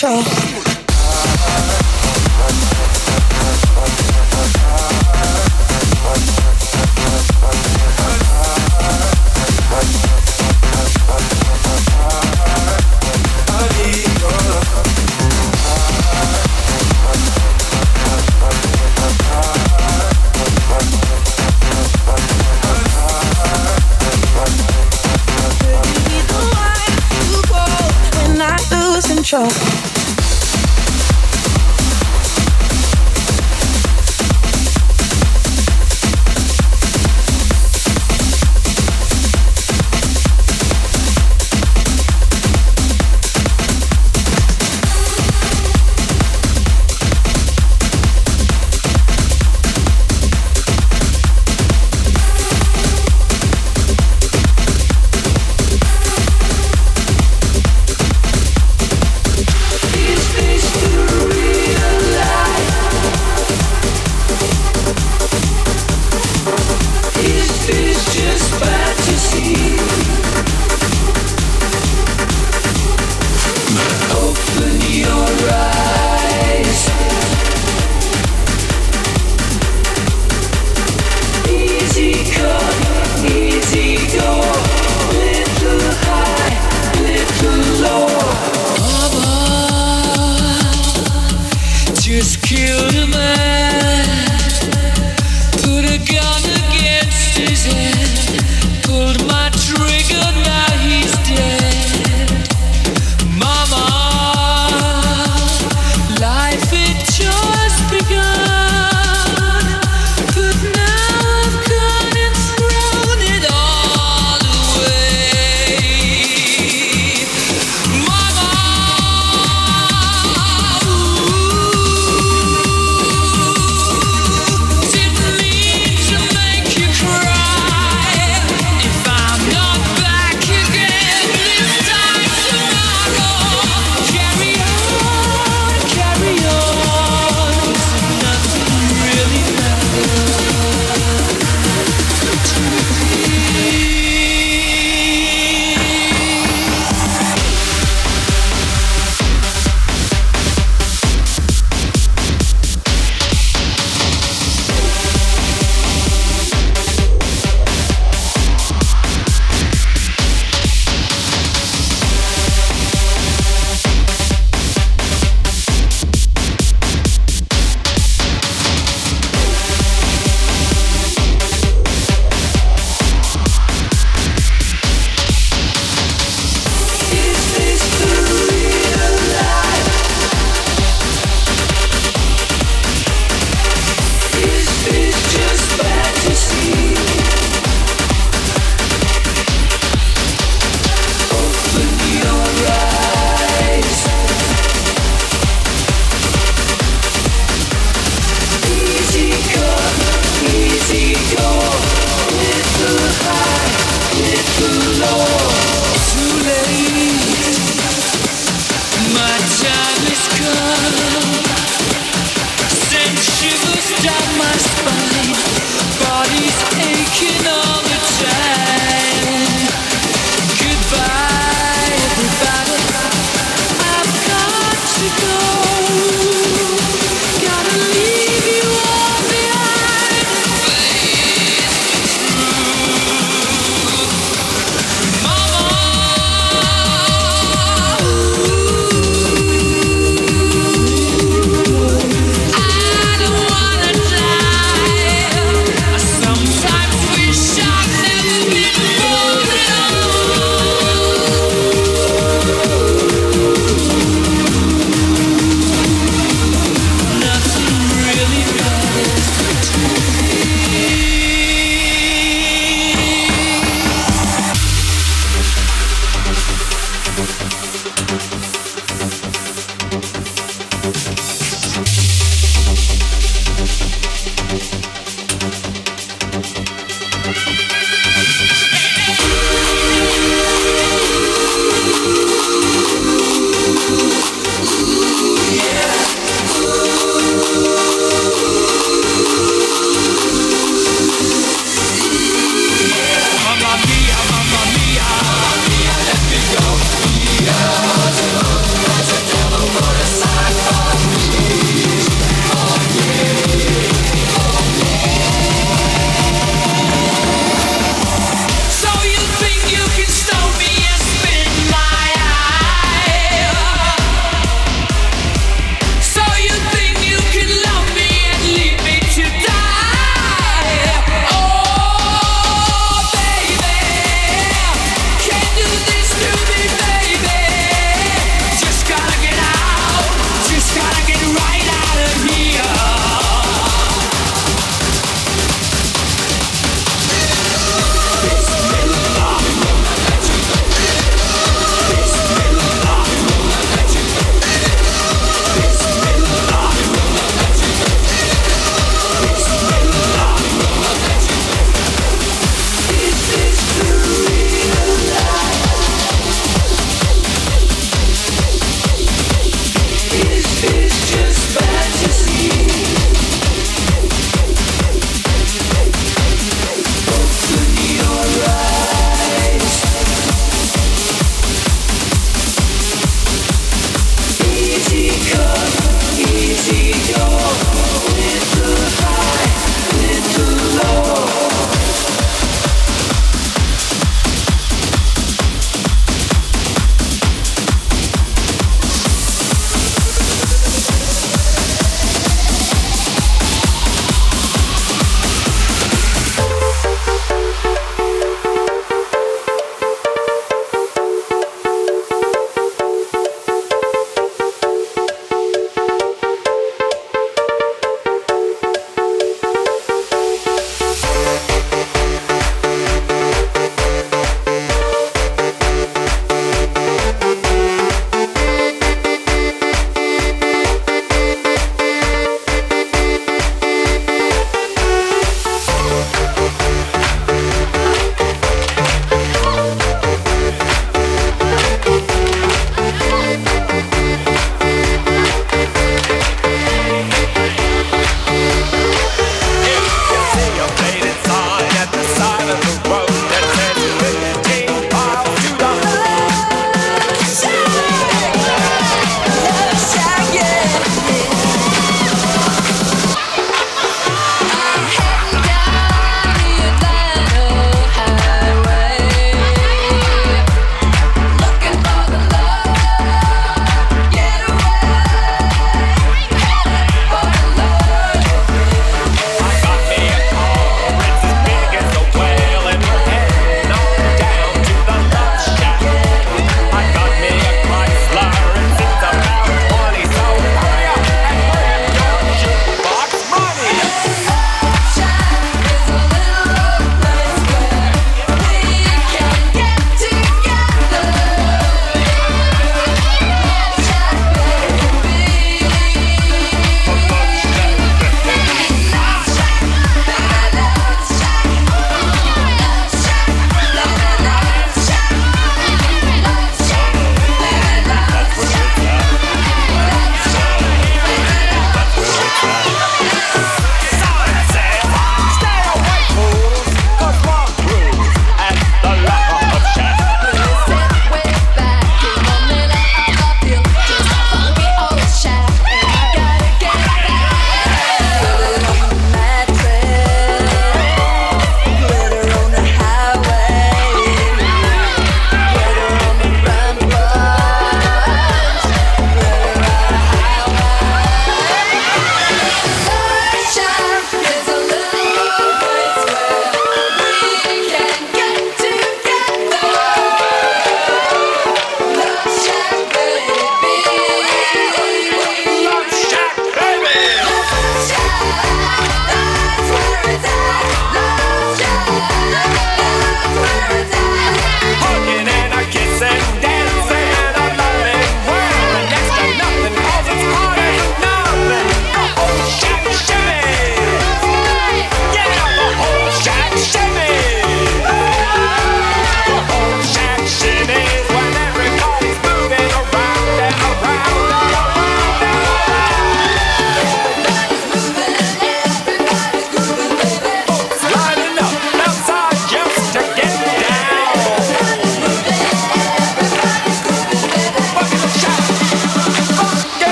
control.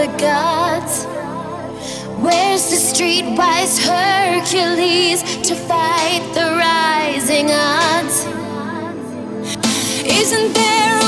the gods? Where's the streetwise Hercules to fight the rising odds? Isn't there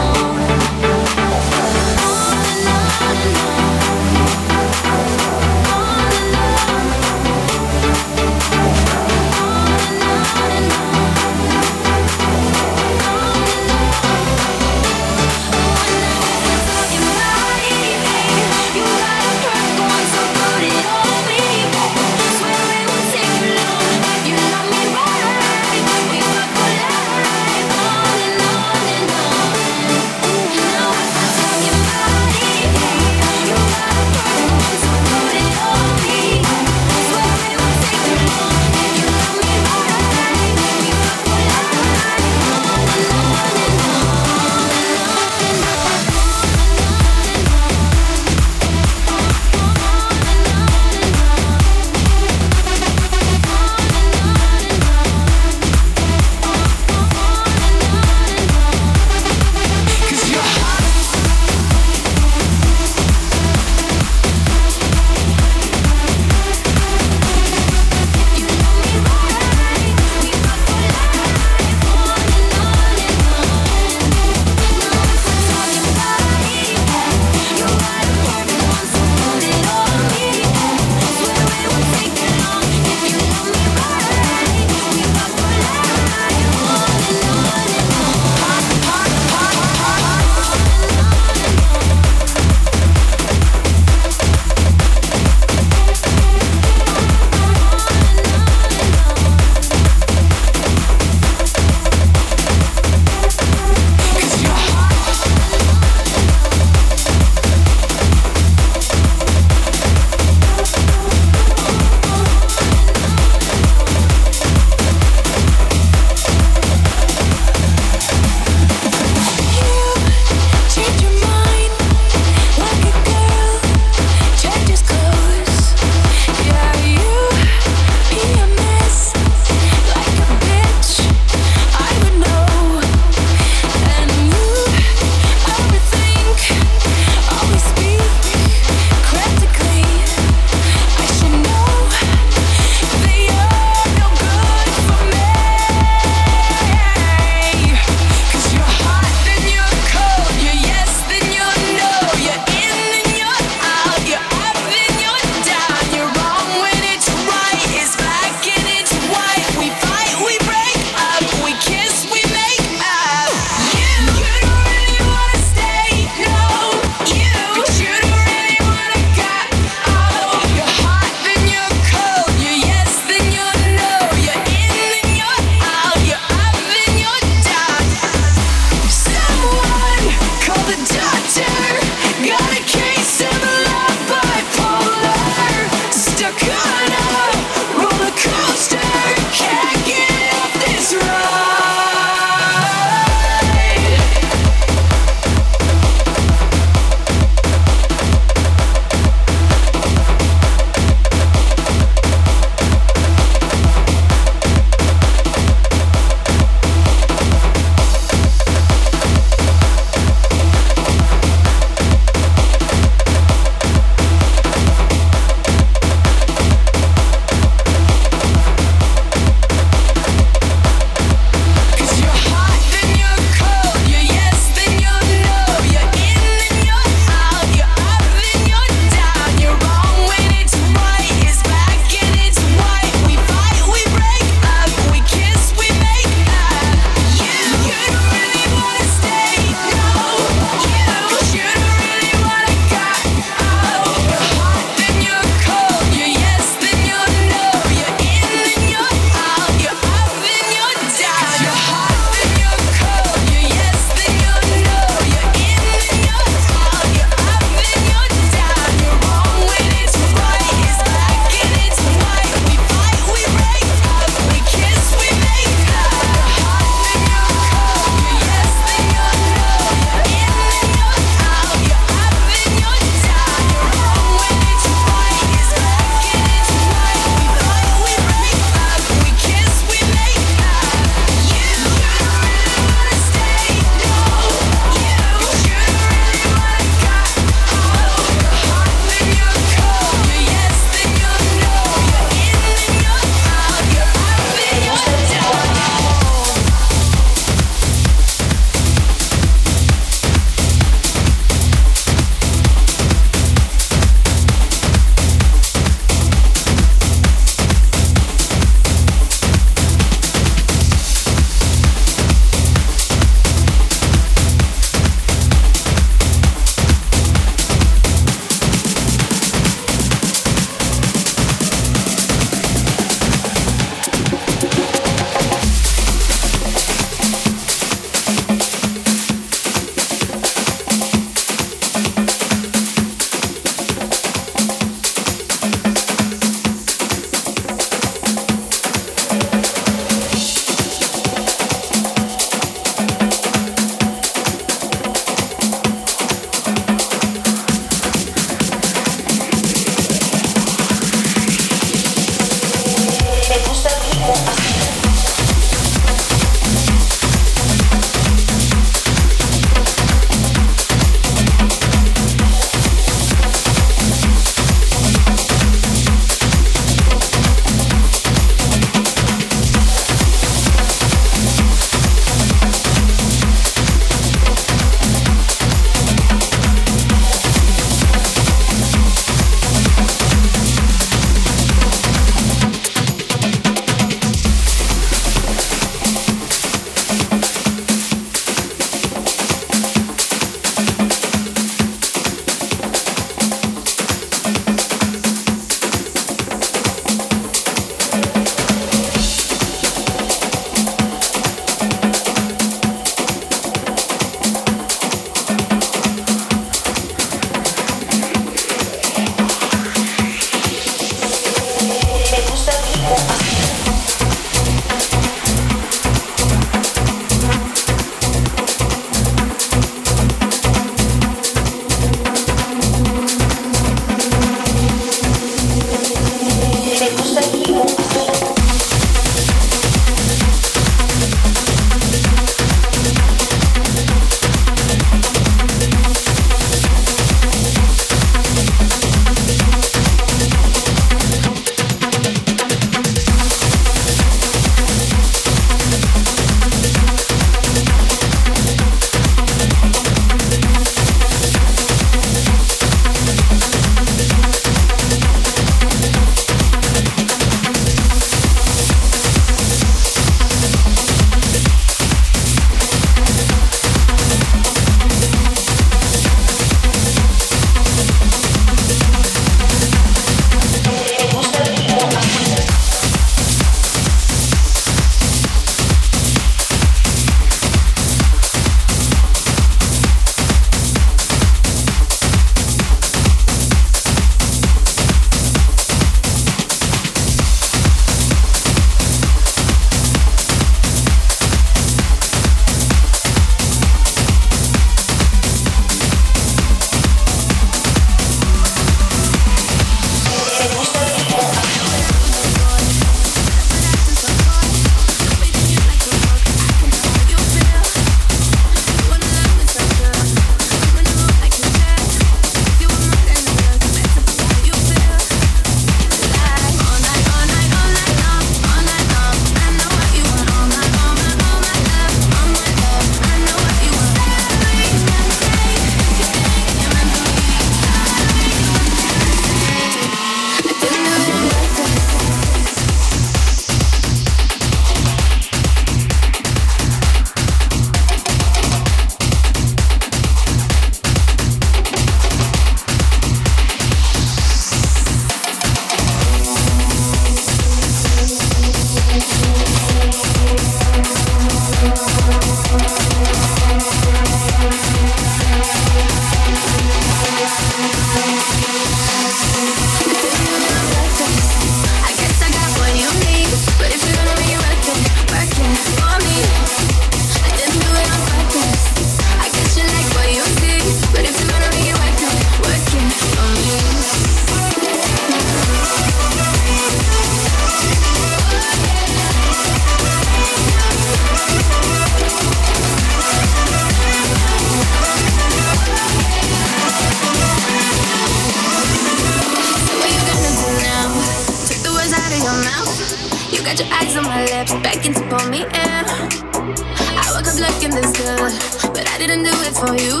got your eyes on my lips, begging to pull me in. I woke up looking this good, but I didn't do it for you.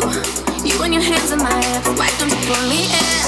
You and your hands on my hips, why don't you pull me in?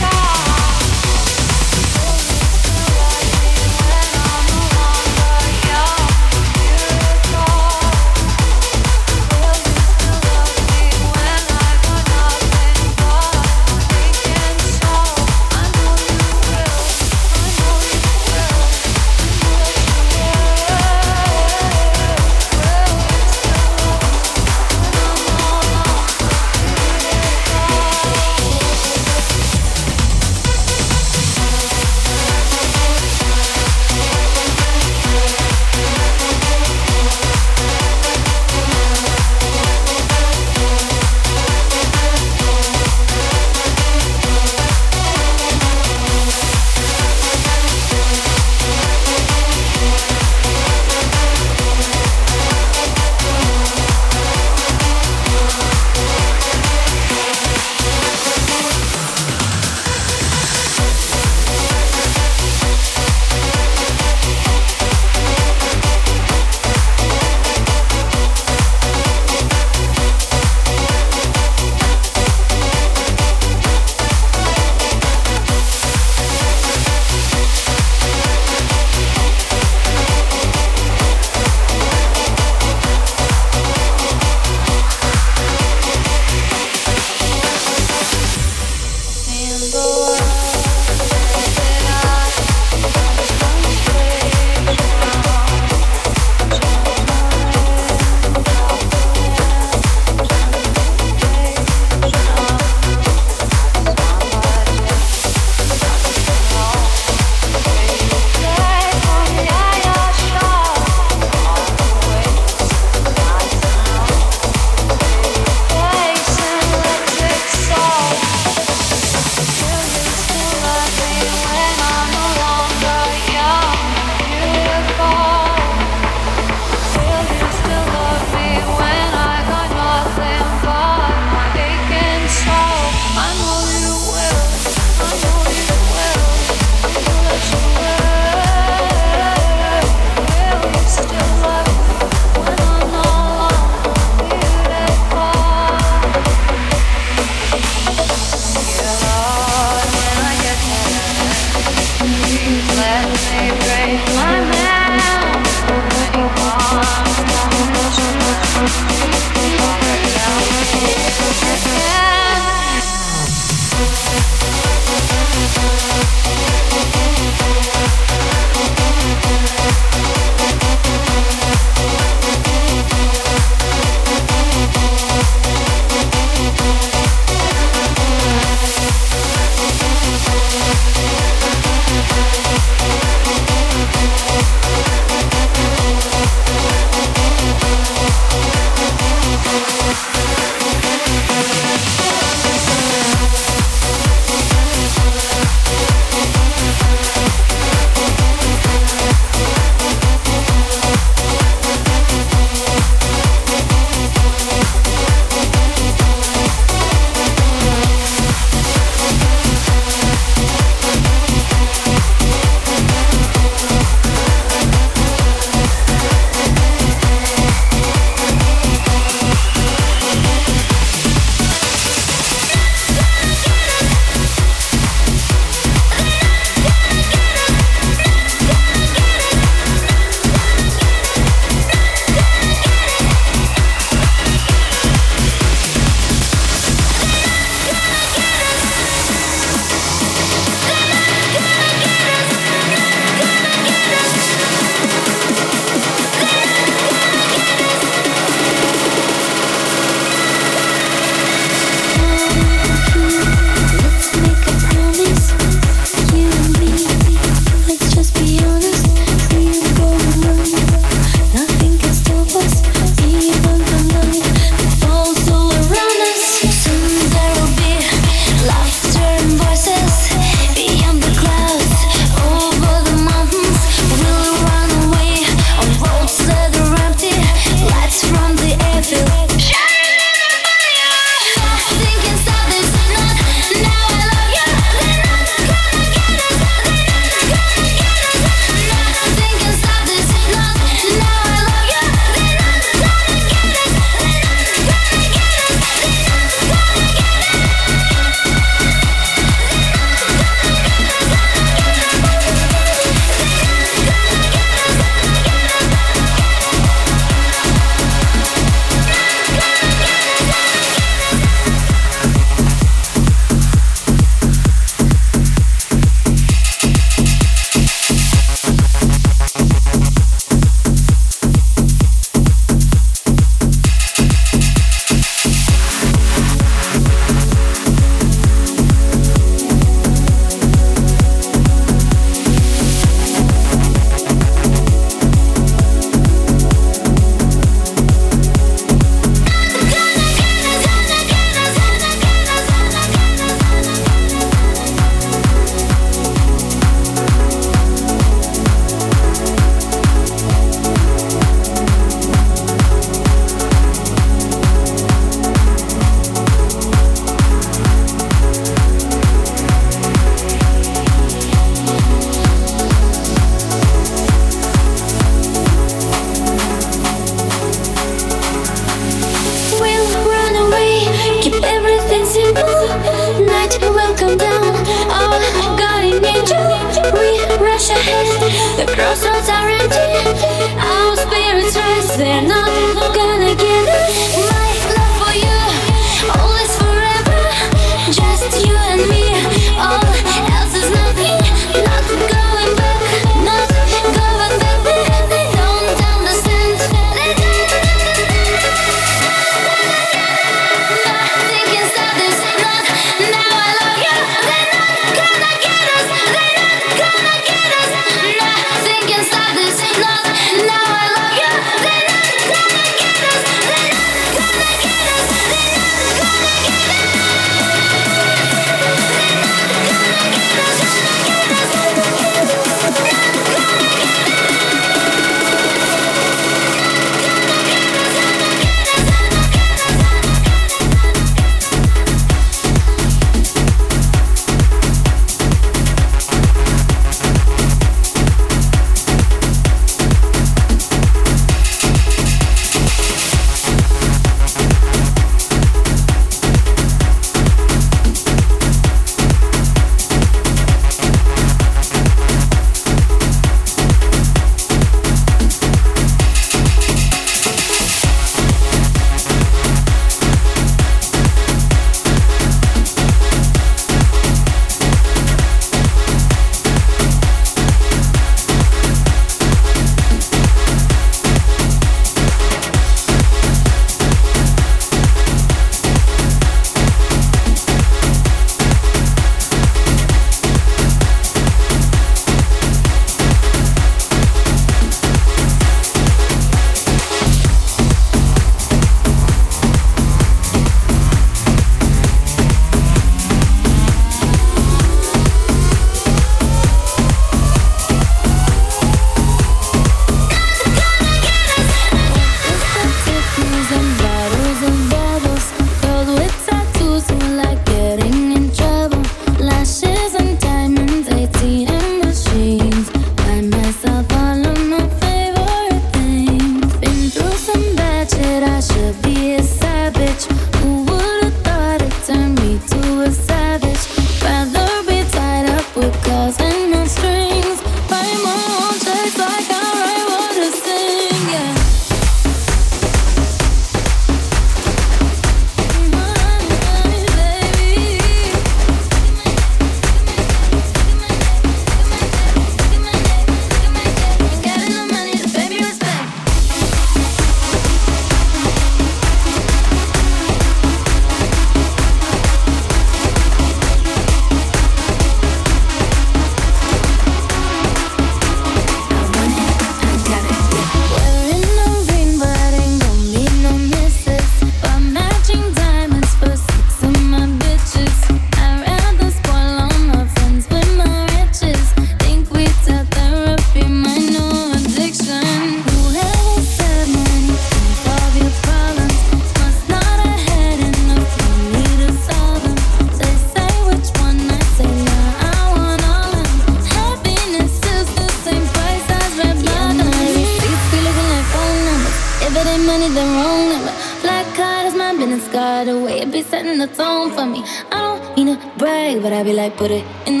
Put it in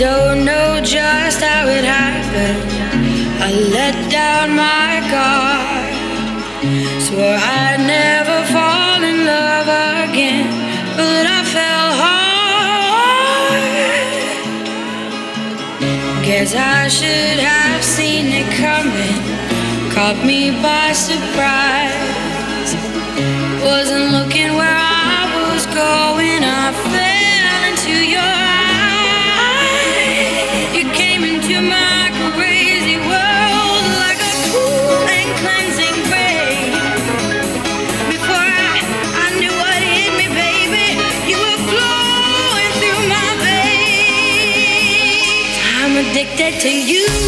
don't know just how it happened. I let down my guard. Swore I'd never fall in love again, but I fell hard. Guess I should have seen it coming, caught me by surprise. Wasn't looking where I was going, to you